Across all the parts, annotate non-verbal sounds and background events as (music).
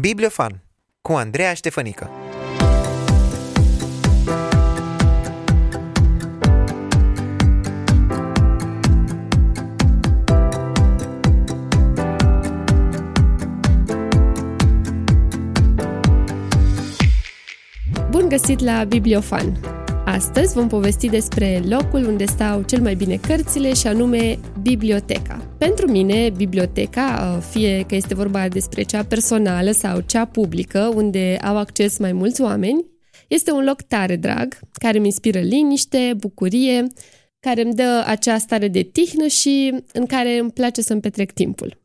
Bibliofan cu Andreea Ștefănică Bun găsit la Bibliofan! Astăzi vom povesti despre locul unde stau cel mai bine cărțile și anume biblioteca. Pentru mine, biblioteca, fie că este vorba despre cea personală sau cea publică, unde au acces mai mulți oameni, este un loc tare drag, care îmi inspiră liniște, bucurie, care îmi dă acea stare de tihnă și în care îmi place să-mi petrec timpul.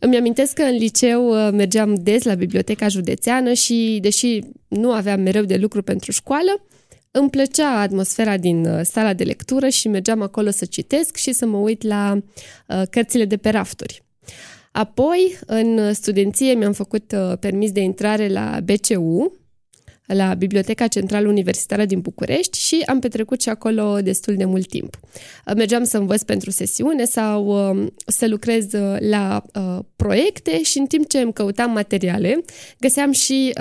Îmi amintesc că în liceu mergeam des la biblioteca județeană și, deși nu aveam mereu de lucru pentru școală, îmi plăcea atmosfera din uh, sala de lectură și mergeam acolo să citesc și să mă uit la uh, cărțile de pe rafturi. Apoi, în studenție, mi-am făcut uh, permis de intrare la BCU, la Biblioteca Centrală Universitară din București și am petrecut și acolo destul de mult timp. Mergeam să învăț pentru sesiune sau să lucrez la proiecte și în timp ce îmi căutam materiale, găseam și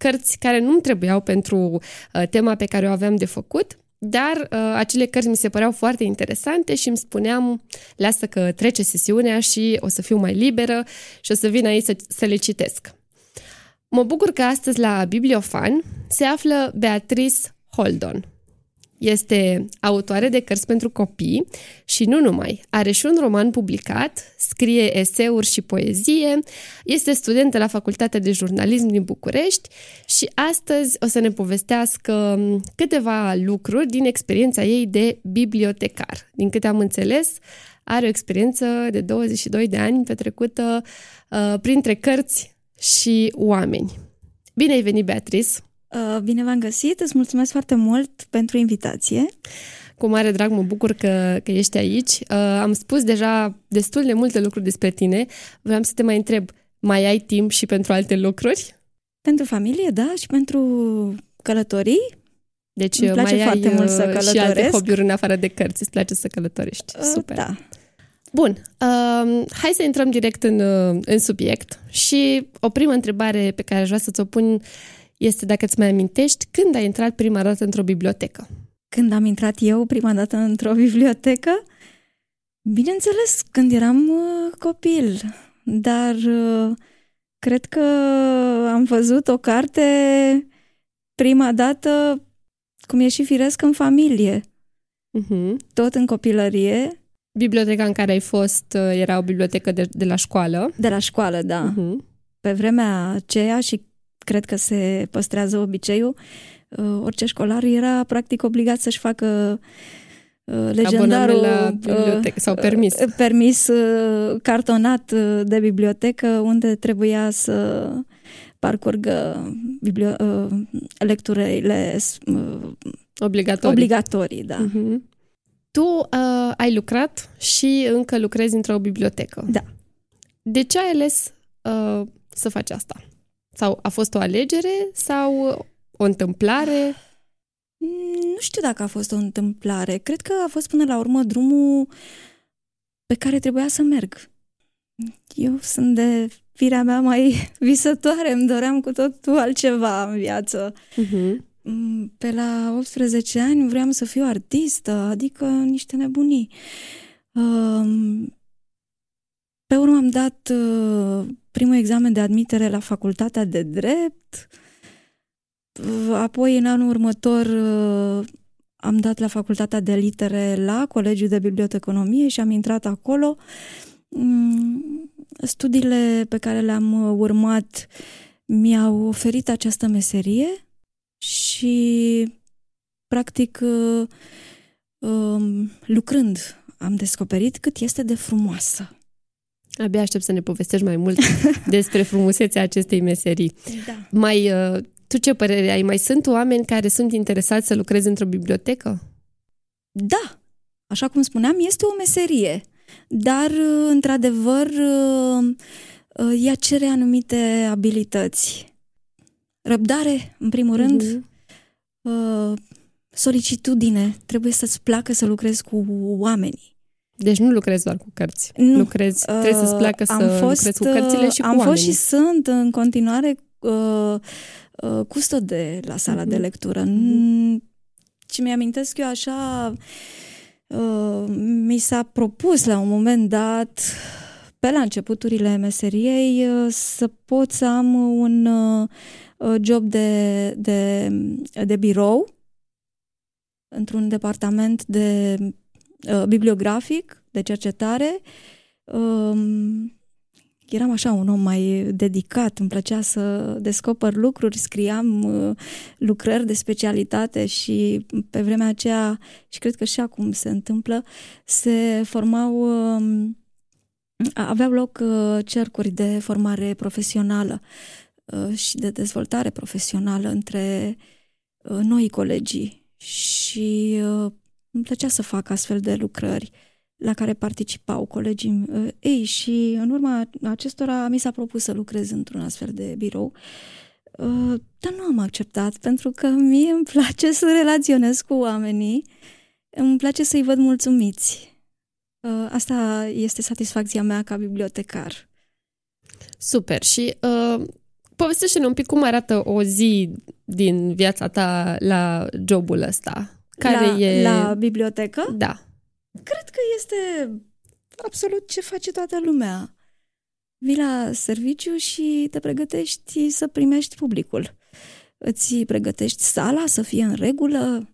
cărți care nu-mi trebuiau pentru uh, tema pe care o aveam de făcut, dar uh, acele cărți mi se păreau foarte interesante și îmi spuneam, lasă că trece sesiunea și o să fiu mai liberă și o să vin aici să, să le citesc. Mă bucur că astăzi la Bibliofan se află Beatrice Holdon, este autoare de cărți pentru copii și nu numai. Are și un roman publicat, scrie eseuri și poezie, este studentă la Facultatea de Jurnalism din București și astăzi o să ne povestească câteva lucruri din experiența ei de bibliotecar. Din câte am înțeles, are o experiență de 22 de ani petrecută uh, printre cărți și oameni. Bine ai venit, Beatrice! Uh, bine v-am găsit, îți mulțumesc foarte mult pentru invitație. Cu mare drag mă bucur că, că ești aici. Uh, am spus deja destul de multe lucruri despre tine. Vreau să te mai întreb, mai ai timp și pentru alte lucruri? Pentru familie, da, și pentru călătorii. Deci Îmi place mai foarte ai mult să călătoresc. și alte hobby-uri în afară de cărți. Îți place să călătorești. Super. Da. Bun, uh, hai să intrăm direct în, în subiect și o primă întrebare pe care aș vrea să-ți o pun este dacă îți mai amintești când ai intrat prima dată într-o bibliotecă. Când am intrat eu prima dată într-o bibliotecă? Bineînțeles, când eram uh, copil, dar uh, cred că am văzut o carte prima dată, cum e și firesc, în familie. Uh-huh. Tot în copilărie. Biblioteca în care ai fost uh, era o bibliotecă de, de la școală? De la școală, da. Uh-huh. Pe vremea aceea și cred că se păstrează obiceiul, uh, orice școlar era practic obligat să-și facă uh, legendarul la bibliotecă sau permis. Uh, permis cartonat de bibliotecă unde trebuia să parcurgă biblio- lecturile obligatorii. obligatorii da. Uh-huh. Tu uh, ai lucrat și încă lucrezi într-o bibliotecă. Da. De ce ai ales uh, să faci asta? Sau a fost o alegere sau o întâmplare? Nu știu dacă a fost o întâmplare. Cred că a fost până la urmă drumul pe care trebuia să merg. Eu sunt de firea mea mai (laughs) visătoare, îmi doream cu totul altceva în viață. Uh-huh. Pe la 18 ani vreau să fiu artistă, adică niște nebunii. Pe urmă am dat uh, primul examen de admitere la facultatea de drept, apoi în anul următor uh, am dat la facultatea de litere la Colegiul de Biblioteconomie și am intrat acolo. Mm, studiile pe care le-am uh, urmat mi-au oferit această meserie și practic um, lucrând am descoperit cât este de frumoasă. Abia aștept să ne povestești mai mult (laughs) despre frumusețea acestei meserii. Da. Mai, uh, tu ce părere ai? Mai sunt oameni care sunt interesați să lucreze într-o bibliotecă? Da. Așa cum spuneam, este o meserie. Dar, uh, într-adevăr, uh, ea cere anumite abilități. Răbdare, în primul rând, uh-huh. solicitudine. Trebuie să-ți placă să lucrezi cu oamenii. Deci nu lucrezi doar cu cărți. Nu. Lucrezi, trebuie să-ți placă să am fost, lucrezi cu cărțile și am cu fost oamenii. și sunt în continuare uh, uh, custode la sala Mhm. de lectură. Mm, Ce mi-amintesc eu așa, uh, mi s-a propus la un moment dat, pe la începuturile meseriei, uh, să pot să am un uh, uh, job de, de, de birou într-un departament de uh, bibliografic, de cercetare. Um, eram așa un om mai dedicat, îmi plăcea să descoper lucruri, scriam uh, lucrări de specialitate și pe vremea aceea, și cred că și acum se întâmplă, se formau, uh, aveau loc uh, cercuri de formare profesională uh, și de dezvoltare profesională între uh, noi colegii și uh, îmi plăcea să fac astfel de lucrări la care participau colegii uh, ei și în urma acestora mi s-a propus să lucrez într-un astfel de birou. Uh, dar nu am acceptat pentru că mie îmi place să relaționez cu oamenii, îmi place să-i văd mulțumiți. Uh, asta este satisfacția mea ca bibliotecar. Super. Și uh, povestește-ne un pic cum arată o zi din viața ta la jobul ăsta. Care la, e... la bibliotecă? Da. Cred că este absolut ce face toată lumea. Vii la serviciu și te pregătești să primești publicul. Îți pregătești sala să fie în regulă,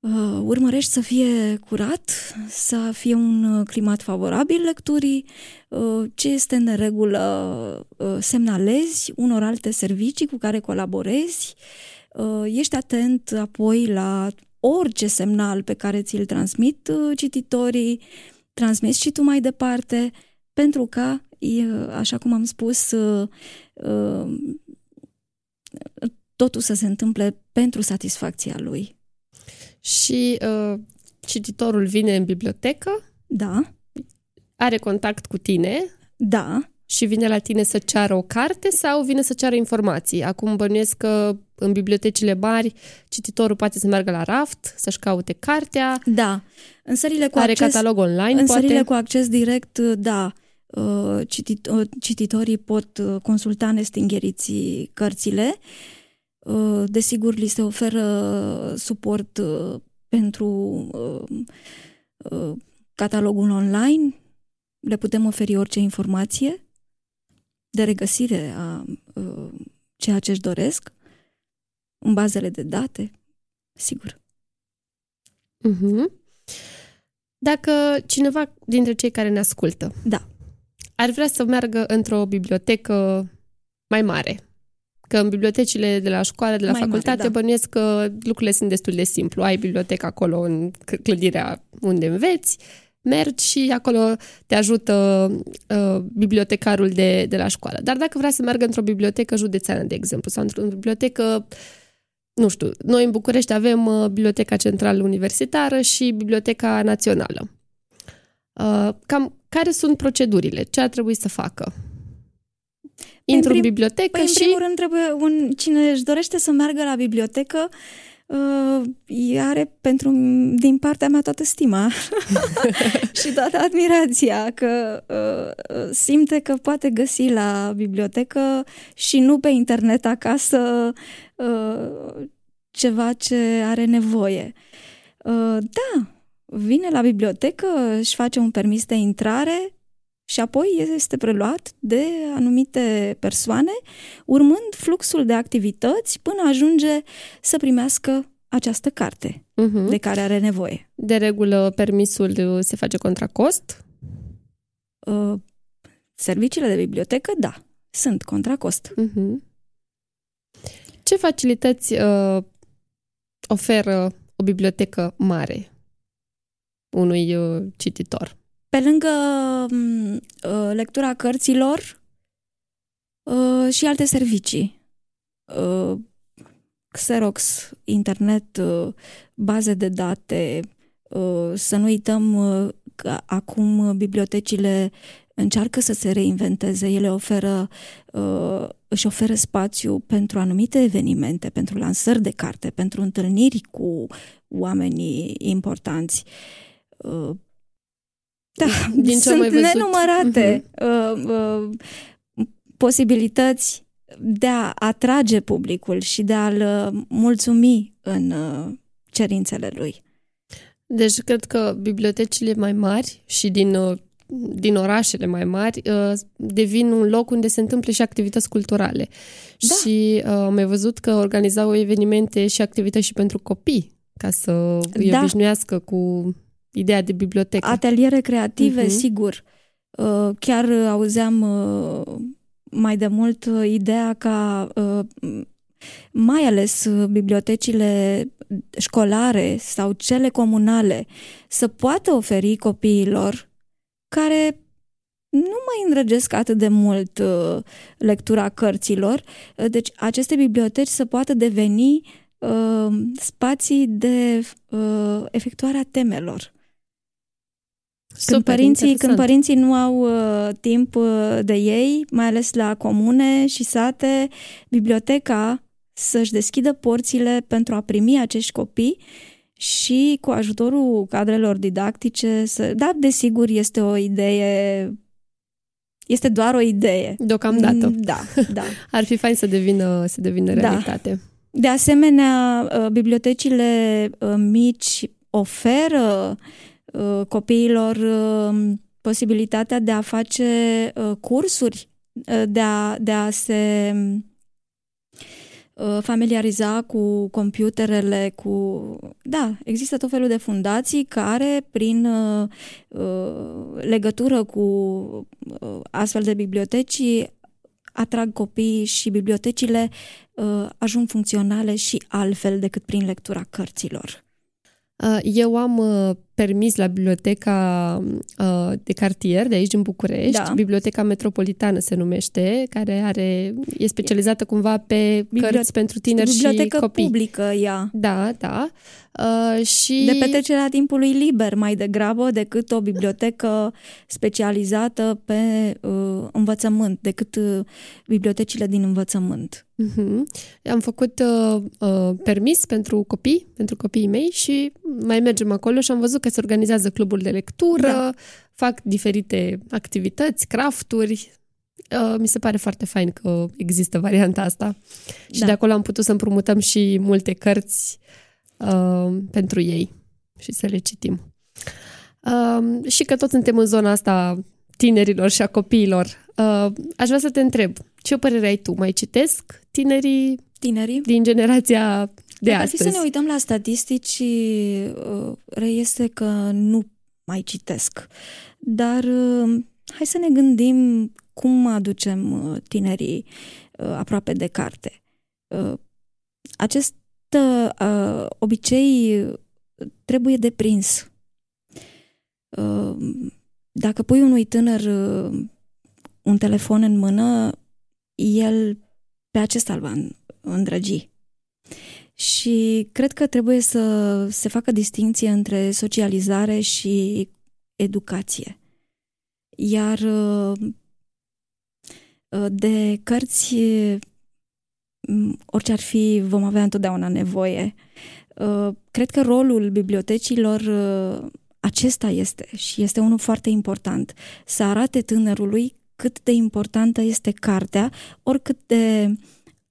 uh, urmărești să fie curat, să fie un climat favorabil lecturii, uh, ce este în regulă uh, semnalezi unor alte servicii cu care colaborezi, uh, ești atent apoi la orice semnal pe care ți-l transmit uh, cititorii, transmiți și tu mai departe, pentru ca, e, așa cum am spus, uh, uh, totul să se întâmple pentru satisfacția lui. Și uh, cititorul vine în bibliotecă, Da, are contact cu tine? Da, și vine la tine să ceară o carte sau vine să ceară informații. Acum bănuiesc că în bibliotecile mari cititorul poate să meargă la raft, să-și caute cartea, da. În sările cu are acces, catalog online, în poate. sările cu acces direct, da, uh, citit, uh, cititorii pot uh, consulta nestingheriții cărțile. Uh, Desigur, li se oferă suport uh, pentru uh, uh, catalogul online. Le putem oferi orice informație de regăsire a uh, ceea ce își doresc în bazele de date, sigur. Mhm. Dacă cineva dintre cei care ne ascultă Da. ar vrea să meargă într-o bibliotecă mai mare, că în bibliotecile de la școală, de la Mai mare, facultate, da. bănuiesc că lucrurile sunt destul de simplu. Ai bibliotecă acolo în c- clădirea unde înveți, mergi și acolo te ajută uh, bibliotecarul de, de la școală. Dar dacă vrea să meargă într-o bibliotecă județeană, de exemplu, sau într-o bibliotecă nu știu, noi în București avem uh, Biblioteca Centrală Universitară și Biblioteca Națională. Uh, cam care sunt procedurile? Ce ar trebui să facă? Intru în, prim- bibliotecă Păi, în și... primul rând, trebuie un, cine își dorește să meargă la bibliotecă, uh, are pentru, din partea mea toată stima (laughs) (laughs) și toată admirația că uh, simte că poate găsi la bibliotecă și nu pe internet acasă uh, ceva ce are nevoie. Uh, da, vine la bibliotecă, își face un permis de intrare și apoi este preluat de anumite persoane, urmând fluxul de activități până ajunge să primească această carte Uh-huh. de care are nevoie. De regulă, permisul se face contra cost. Uh, Serviciile de bibliotecă, da, sunt contra cost. Uh-huh. Ce facilități uh, oferă o bibliotecă mare unui uh, cititor? Pe lângă m, uh, lectura cărților uh, și alte servicii. Uh, Xerox, internet, uh, baze de date, uh, să nu uităm uh, că acum bibliotecile încearcă să se reinventeze, ele oferă, uh, își oferă spațiu pentru anumite evenimente, pentru lansări de carte, pentru întâlniri cu oamenii importanți. Uh, Da, Din ce am sunt mai văzut. nenumărate uh, uh, posibilități de a atrage publicul și de a-l uh, mulțumi în uh, cerințele lui. Deci cred că bibliotecile mai mari și din, uh, din orașele mai mari uh, devin un loc unde se întâmplă și activități culturale. Da. Și uh, am mai văzut că organizau evenimente și activități și pentru copii, ca să îi Da. obișnuiască cu ideea de bibliotecă. Ateliere creative, Mhm. sigur. Uh, Chiar uh, auzeam uh, mai de mult uh, ideea ca uh, mai ales uh, bibliotecile școlare sau cele comunale să poată oferi copiilor care nu mai îndrăgesc atât de mult uh, lectura cărților, uh, deci aceste biblioteci să poată deveni uh, spații de uh, efectuarea temelor. Când Super părinții, când interesant. părinții nu au uh, timp uh, de ei, mai ales la comune și sate, biblioteca să-și deschidă porțile pentru a primi acești copii și cu ajutorul cadrelor didactice să... Da, desigur, este o idee... Este doar o idee. Deocamdată. Mm, Da, da. (laughs) Ar fi fain să devină, să devină Da. realitate. De asemenea, uh, bibliotecile uh, mici oferă uh, copiilor uh, posibilitatea de a face uh, cursuri, uh, de a, de a se uh, familiariza cu computerele, cu... Da, există tot felul de fundații care, prin uh, uh, legătură cu uh, astfel de biblioteci, atrag copiii și bibliotecile uh, ajung funcționale și altfel decât prin lectura cărților. Uh, Eu am uh, permis la biblioteca uh, de cartier de aici din București, Da. Biblioteca Metropolitană se numește, care are e specializată cumva pe Biblio- cărți pentru tineri Bibliotecă și copii. publică ea, Da, da. Uh, și de petrecerea timpului liber mai degrabă decât o bibliotecă specializată pe uh, învățământ, decât uh, bibliotecile din învățământ. Mhm. Am făcut uh, uh, permis pentru copii, pentru copiii mei și mai mergem acolo și am văzut că se organizează cluburi de lectură, Da. fac diferite activități, crafturi. Uh, mi se pare foarte fain că există varianta asta. Și Da. de acolo am putut să împrumutăm și multe cărți uh, pentru ei și să le citim. Uh, și că tot suntem în zona asta tinerilor și a copiilor. Uh, aș vrea să te întreb, ce părere ai tu? Mai citesc tinerii Tinerii? din generația de Dacă ar fi astăzi? să ne uităm la statistici, uh, reiese că nu mai citesc. Dar uh, hai să ne gândim cum aducem uh, tinerii uh, aproape de carte. Uh, Acest uh, obicei trebuie deprins. Uh, Dacă pui unui tânăr uh, un telefon în mână, el pe acesta îl va îndrăgi. Și cred că trebuie să se facă distinție între socializare și educație. Iar uh, uh, de cărți, m, orice ar fi, vom avea întotdeauna nevoie. Uh, Cred că rolul bibliotecilor uh, acesta este și este unul foarte important. Să arate tânărului cât de importantă este cartea, oricât de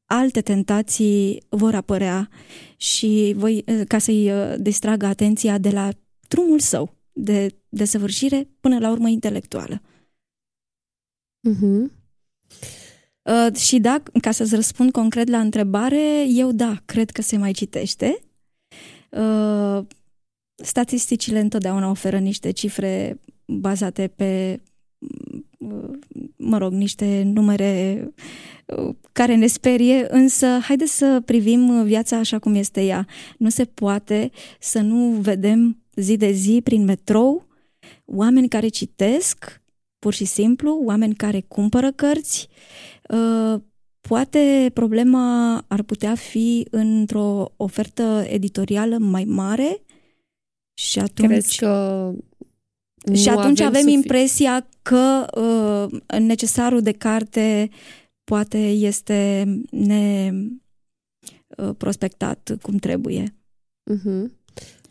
alte tentații vor apărea și voi, ca să-i uh, distragă atenția de la drumul său de desăvârșire până la urmă intelectuală. Mhm. Uh, și da, ca să-ți răspund concret la întrebare, eu da, cred că se mai citește. Uh, statisticile întotdeauna oferă niște cifre bazate pe, uh, mă rog, niște numere uh, care ne sperie, însă haideți să privim viața așa cum este ea. Nu se poate să nu vedem zi de zi prin metrou oameni care citesc, pur și simplu, oameni care cumpără cărți. Uh, Poate problema ar putea fi într-o ofertă editorială mai mare și atunci, Crezi că nu și atunci avem sufi- impresia că uh, necesarul de carte poate este neprospectat cum trebuie. Mhm.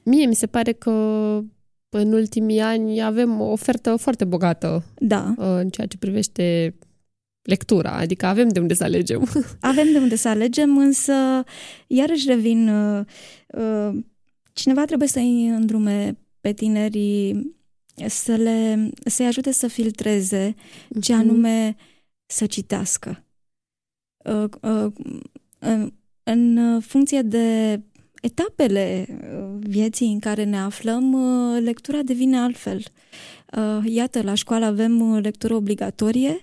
Mie mi se pare că în ultimii ani avem o ofertă foarte bogată Da, uh, în ceea ce privește lectura, adică avem de unde să alegem. (laughs) avem de unde să alegem, însă iarăși revin, uh, uh, cineva trebuie să-i îndrume pe tinerii să le, să-i ajute să filtreze ce Mhm. anume să citească. Uh, uh, în, în funcție de etapele uh, vieții în care ne aflăm, uh, lectura devine altfel. Uh, Iată, la școală avem uh, lectură obligatorie.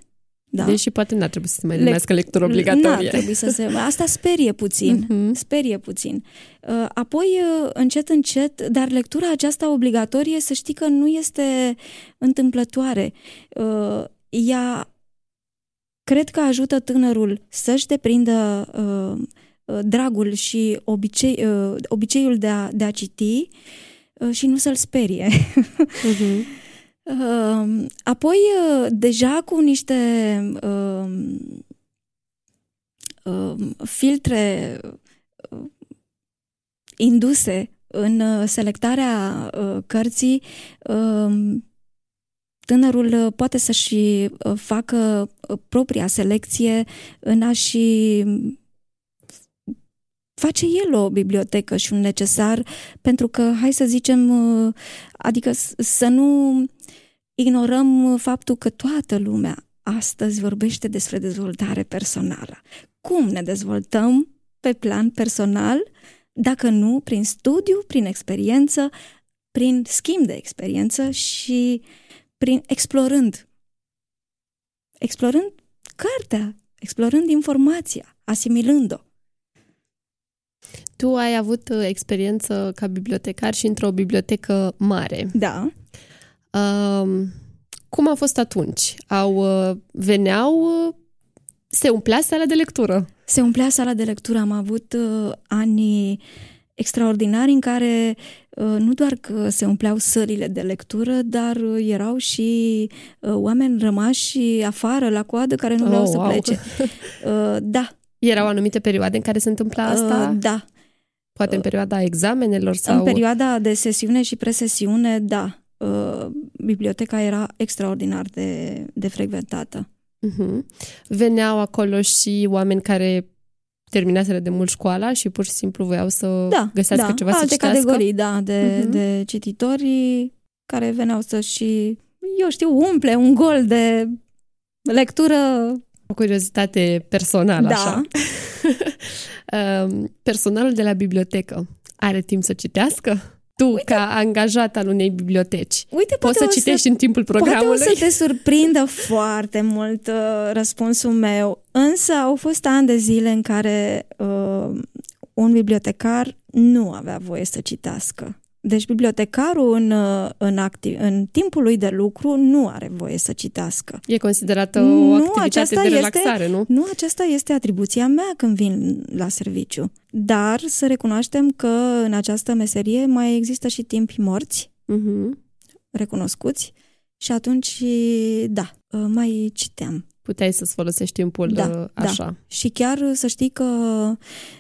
Da. Deși poate n-ar trebui să se mai Lec- numească lectură N-ar obligatorie. trebui să se... Asta sperie puțin. (laughs) Mhm. Sperie puțin. Uh, Apoi, uh, încet, încet, dar lectura aceasta obligatorie, să știi că nu este întâmplătoare. Uh, Ea cred că ajută tânărul să-și deprindă uh, uh, dragul și obicei, uh, obiceiul de a, de a citi uh, și nu să-l sperie. (laughs) Mhm. Uh, Apoi, uh, deja cu niște uh, uh, filtre uh, induse în uh, selectarea uh, cărții, uh, tânărul uh, poate să-și uh, facă uh, propria selecție în a-și face el o bibliotecă și un necesar, pentru că, hai să zicem, uh, adică s- să nu ignorăm faptul că toată lumea astăzi vorbește despre dezvoltare personală. Cum ne dezvoltăm pe plan personal, dacă nu prin studiu, prin experiență, prin schimb de experiență și prin explorând. Explorând cartea, explorând informația, asimilând-o. Tu ai avut uh, experiență ca bibliotecar și într-o bibliotecă mare. Da, Um, cum a fost atunci? Au uh, veneau, uh, se umplea sala de lectură. se umplea sala de lectură. Am avut uh, ani extraordinari în care uh, nu doar că se umpleau sălile de lectură, dar uh, erau și uh, oameni rămași afară la coadă care nu vreau Oh, să wow. plece. (laughs) Uh, da, Erau anumite perioade în care se întâmpla asta? uh, da. Poate în perioada examenelor sau... În perioada de sesiune și presesiune, da. Uh, biblioteca era extraordinar de, de frecventată. Mhm. Veneau acolo și oameni care terminaseră de mult școala și pur și simplu voiau să Da, găsească da. ceva să Alte citească? categorii, da, de, Mhm. de cititori care veneau să și, eu știu, umple un gol de lectură. O curiozitate personală, Da. așa. Um, (laughs) Personalul de la bibliotecă are timp să citească? Tu, Uite. ca angajat al unei biblioteci, Uite, poți poate să o citești în timpul Poate o programului? să te surprindă foarte mult uh, răspunsul meu, însă au fost ani de zile în care uh, un bibliotecar nu avea voie să citească. Deci bibliotecarul în, uh, în, activ, în timpul lui de lucru nu are voie să citească. E considerată o Nu, activitate aceasta de este- relaxare, nu? Nu, aceasta este atribuția mea când vin la serviciu. Dar să recunoaștem că în această meserie mai există și timpi morți, Mhm. recunoscuți, și atunci, da, mai citeam. Puteai să-ți folosești timpul Da, uh, da. așa. Și chiar să știi că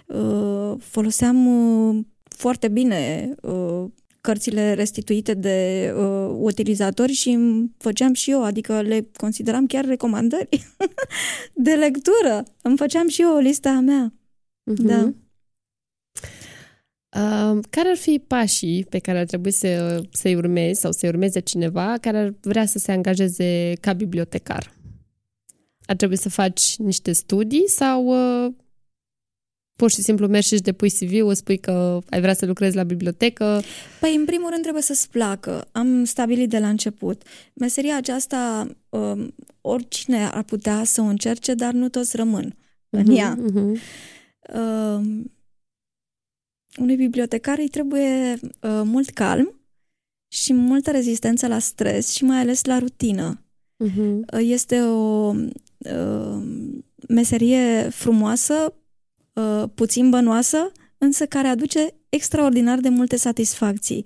uh, foloseam uh, foarte bine uh, cărțile restituite de uh, utilizatori și îmi făceam și eu, adică le consideram chiar recomandări (laughs) de lectură. Îmi făceam și eu o listă a mea. Mhm. Da. Uh, care ar fi pașii pe care ar trebui să, să-i urmezi sau să-i urmeze cineva care ar vrea să se angajeze ca bibliotecar? Ar trebui să faci niște studii sau uh, pur și simplu mergi și își depui CV-ul, spui că ai vrea să lucrezi la bibliotecă? Păi, în primul rând, trebuie să-ți placă. Am stabilit de la început. Meseria aceasta, um, oricine ar putea să o încerce, dar nu toți rămân în Mhm, ea. mhm. uh, unui bibliotecar îi trebuie uh, mult calm și multă rezistență la stres și mai ales la rutină. Mhm. Uh, este o uh, meserie frumoasă, uh, puțin bănoasă, însă care aduce extraordinar de multe satisfacții.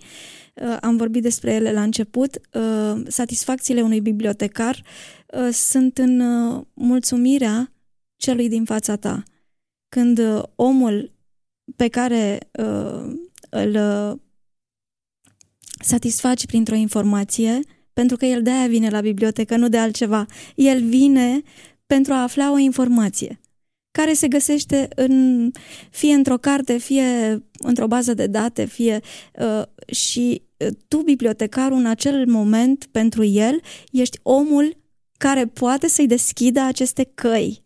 Uh, am vorbit despre ele la început. Uh, satisfacțiile unui bibliotecar uh, sunt în uh, mulțumirea celui din fața ta. Când uh, omul pe care uh, îl uh, satisfaci printr-o informație, pentru că el de-aia vine la bibliotecă, nu de altceva. El vine pentru a afla o informație care se găsește în, fie într-o carte, fie într-o bază de date, fie uh, și uh, tu, bibliotecarul, în acel moment, pentru el, ești omul care poate să-i deschidă aceste căi.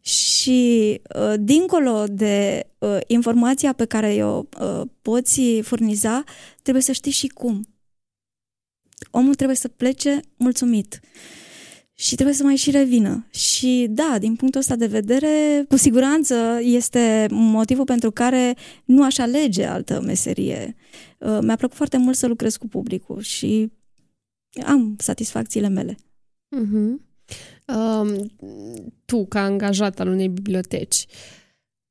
Și uh, dincolo de uh, informația pe care o uh, poți furniza, trebuie să știi și cum. Omul trebuie să plece mulțumit. Și trebuie să mai și revină. Și da, din punctul ăsta de vedere, cu siguranță este motivul pentru care nu aș alege altă meserie. Uh, mi-a plăcut foarte mult să lucrez cu publicul și am satisfacțiile mele. Uh-huh. Um, tu, ca angajat al unei biblioteci,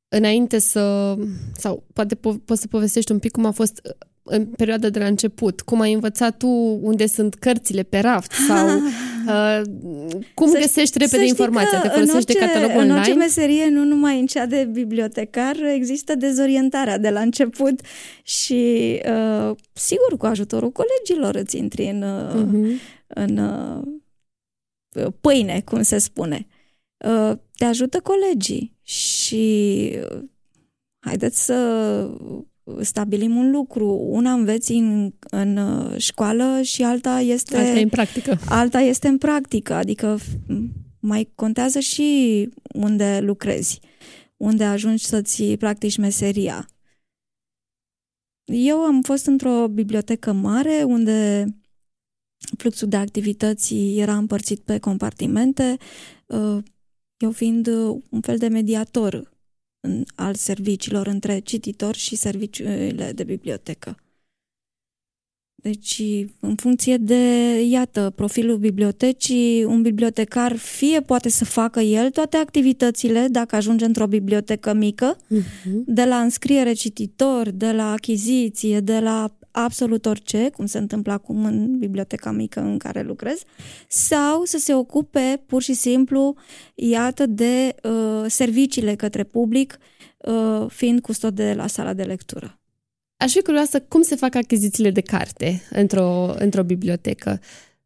înainte să, sau poate po- poți să povestești un pic cum a fost uh, în perioada de la început, cum ai învățat tu unde sunt cărțile pe raft sau (laughs) uh, cum să, găsești repede informația? Te folosești orice, de catalog online? În orice meserie, nu numai în cea de bibliotecar, există dezorientarea de la început și uh, sigur cu ajutorul colegilor îți intri în, uh, uh-huh. în uh, pâine, cum se spune. Uh, te ajută colegii și uh, haideți să stabilim un lucru. Una înveți în, în uh, școală și alta este... Alta e în practică. Alta este în practică, adică mai contează și unde lucrezi, unde ajungi să-ți practici meseria. Eu am fost într-o bibliotecă mare unde fluxul de activități era împărțit pe compartimente, uh, eu fiind un fel de mediator al serviciilor între cititor și serviciile de bibliotecă. Deci, în funcție de, iată, profilul bibliotecii, un bibliotecar fie poate să facă el toate activitățile, dacă ajunge într-o bibliotecă mică, uh-huh. de la înscriere cititor, de la achiziție, de la absolut orice, cum se întâmplă acum în biblioteca mică în care lucrez, sau să se ocupe pur și simplu, iată, de uh, serviciile către public, uh, fiind custod de la sala de lectură. Aș fi curioasă cum se fac achizițiile de carte într-o, într-o bibliotecă.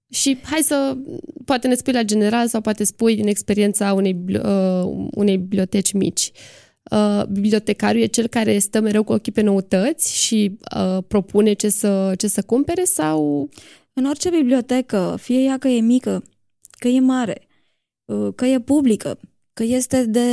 Și hai să, poate ne spui la general sau poate spui din experiența unei, uh, unei biblioteci mici. Uh, uh, bibliotecariul e cel care stă mereu cu ochii pe noutăți și uh, propune ce să, ce să cumpere sau... În orice bibliotecă, fie ea că e mică, că e mare, uh, că e publică, că este de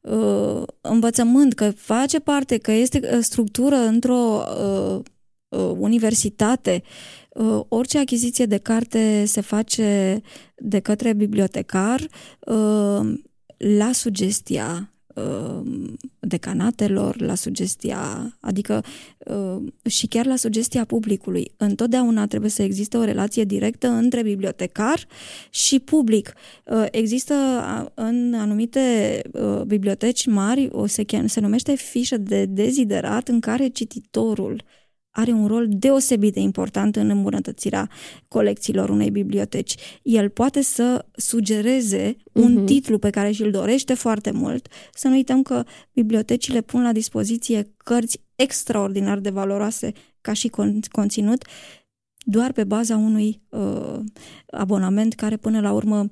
uh, învățământ, că face parte, că este uh, structură într-o uh, uh, universitate, uh, orice achiziție de carte se face de către bibliotecar uh, la sugestia Um, decanatelor, la sugestia, adică um, și chiar la sugestia publicului. Întotdeauna trebuie să existe o relație directă între bibliotecar și public. Uh, există în anumite uh, biblioteci mari, o se, se numește fișă de deziderat în care cititorul are un rol deosebit de important în îmbunătățirea colecțiilor unei biblioteci. El poate să sugereze un uh-huh. titlu pe care și-l dorește foarte mult. Să nu uităm că bibliotecile pun la dispoziție cărți extraordinar de valoroase ca și conținut doar pe baza unui uh, abonament care până la urmă,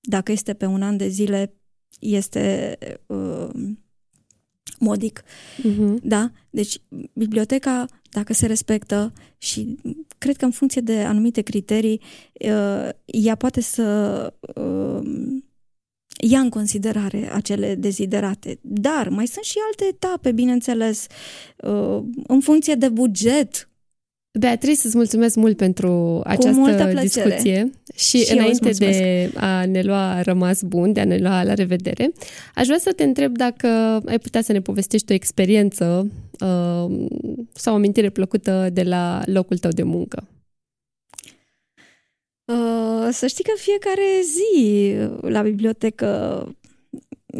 dacă este pe un an de zile, este uh, modic. Uh-huh. Da? Deci biblioteca dacă se respectă și cred că în funcție de anumite criterii, uh, ea poate să uh, ia în considerare acele deziderate. Dar mai sunt și alte etape, bineînțeles, uh, în funcție de buget, Beatrice, îți mulțumesc mult pentru această discuție și, și înainte de a ne lua rămas bun, de a ne lua la revedere, aș vrea să te întreb dacă ai putea să ne povestești o experiență uh, sau o amintire plăcută de la locul tău de muncă. Uh, să știi că fiecare zi la bibliotecă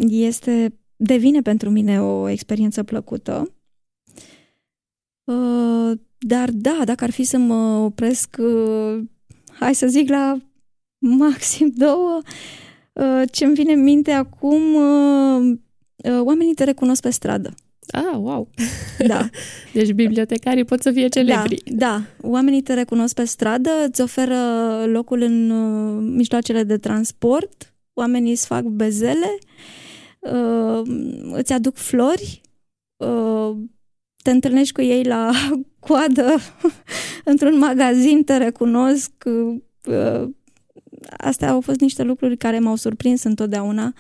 este, devine pentru mine o experiență plăcută. Uh, dar da, dacă ar fi să mă opresc, uh, hai să zic, la maxim două, uh, ce-mi vine în minte acum, uh, uh, oamenii te recunosc pe stradă. Ah, wow! Da. (laughs) Deci bibliotecarii pot să fie celebri. Da, da. Oamenii te recunosc pe stradă, îți oferă locul în uh, mijloacele de transport, oamenii îți fac bezele, uh, îți aduc flori, uh, te întâlnești cu ei la (laughs) coadă (laughs) într-un magazin, te recunosc. Uh, astea au fost niște lucruri care m-au surprins întotdeauna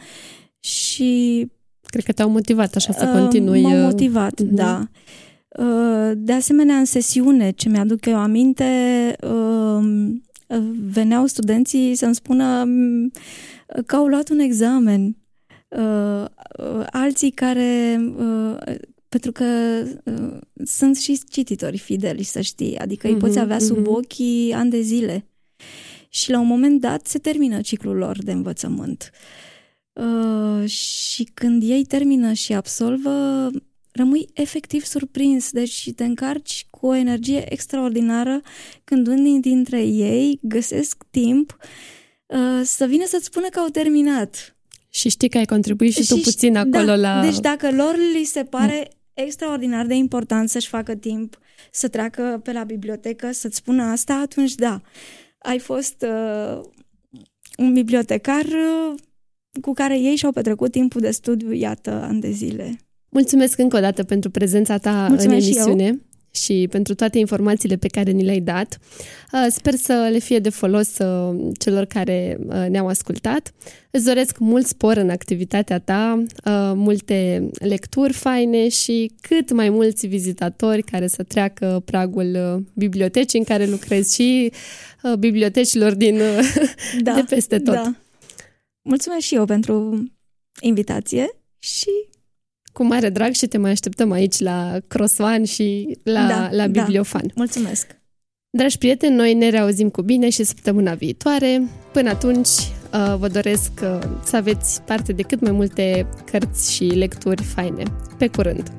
și... Cred că te-au motivat așa să continui. M-au motivat, uh-huh. da. De asemenea, în sesiune, ce mi-aduc eu aminte, veneau studenții să-mi spună că au luat un examen. Alții care pentru că uh, sunt și cititori fideli, să știi, adică mm-hmm, îi poți avea sub mm-hmm. ochii ani de zile. Și la un moment dat se termină ciclul lor de învățământ. Uh, și când ei termină și absolvă, rămâi efectiv surprins, deci te încarci cu o energie extraordinară când unii dintre ei găsesc timp uh, să vină să-ți spună că au terminat. Și știi că ai contribuit și, și tu puțin acolo da, la... Deci dacă lor li se pare extraordinar de important să-și facă timp, să treacă pe la bibliotecă, să-ți spună asta, atunci da, ai fost uh, un bibliotecar uh, cu care ei și-au petrecut timpul de studiu, iată, ani de zile. Mulțumesc încă o dată pentru prezența ta Mulțumesc în emisiune și pentru toate informațiile pe care ni le-ai dat. Uh, sper să le fie de folos uh, celor care uh, ne-au ascultat. Îți doresc mult spor în activitatea ta, multe lecturi faine și cât mai mulți vizitatori care să treacă pragul bibliotecii în care lucrezi și bibliotecilor din, (laughs) da, de peste tot. Da. Mulțumesc și eu pentru invitație și cu mare drag și te mai așteptăm aici la Crossfan și la, da, la da. Bibliofan. Da. Mulțumesc! Dragi prieteni, noi ne reauzim cu bine și săptămâna viitoare. Până atunci, uh, vă doresc uh, să aveți parte de cât mai multe cărți și lecturi faine. Pe curând!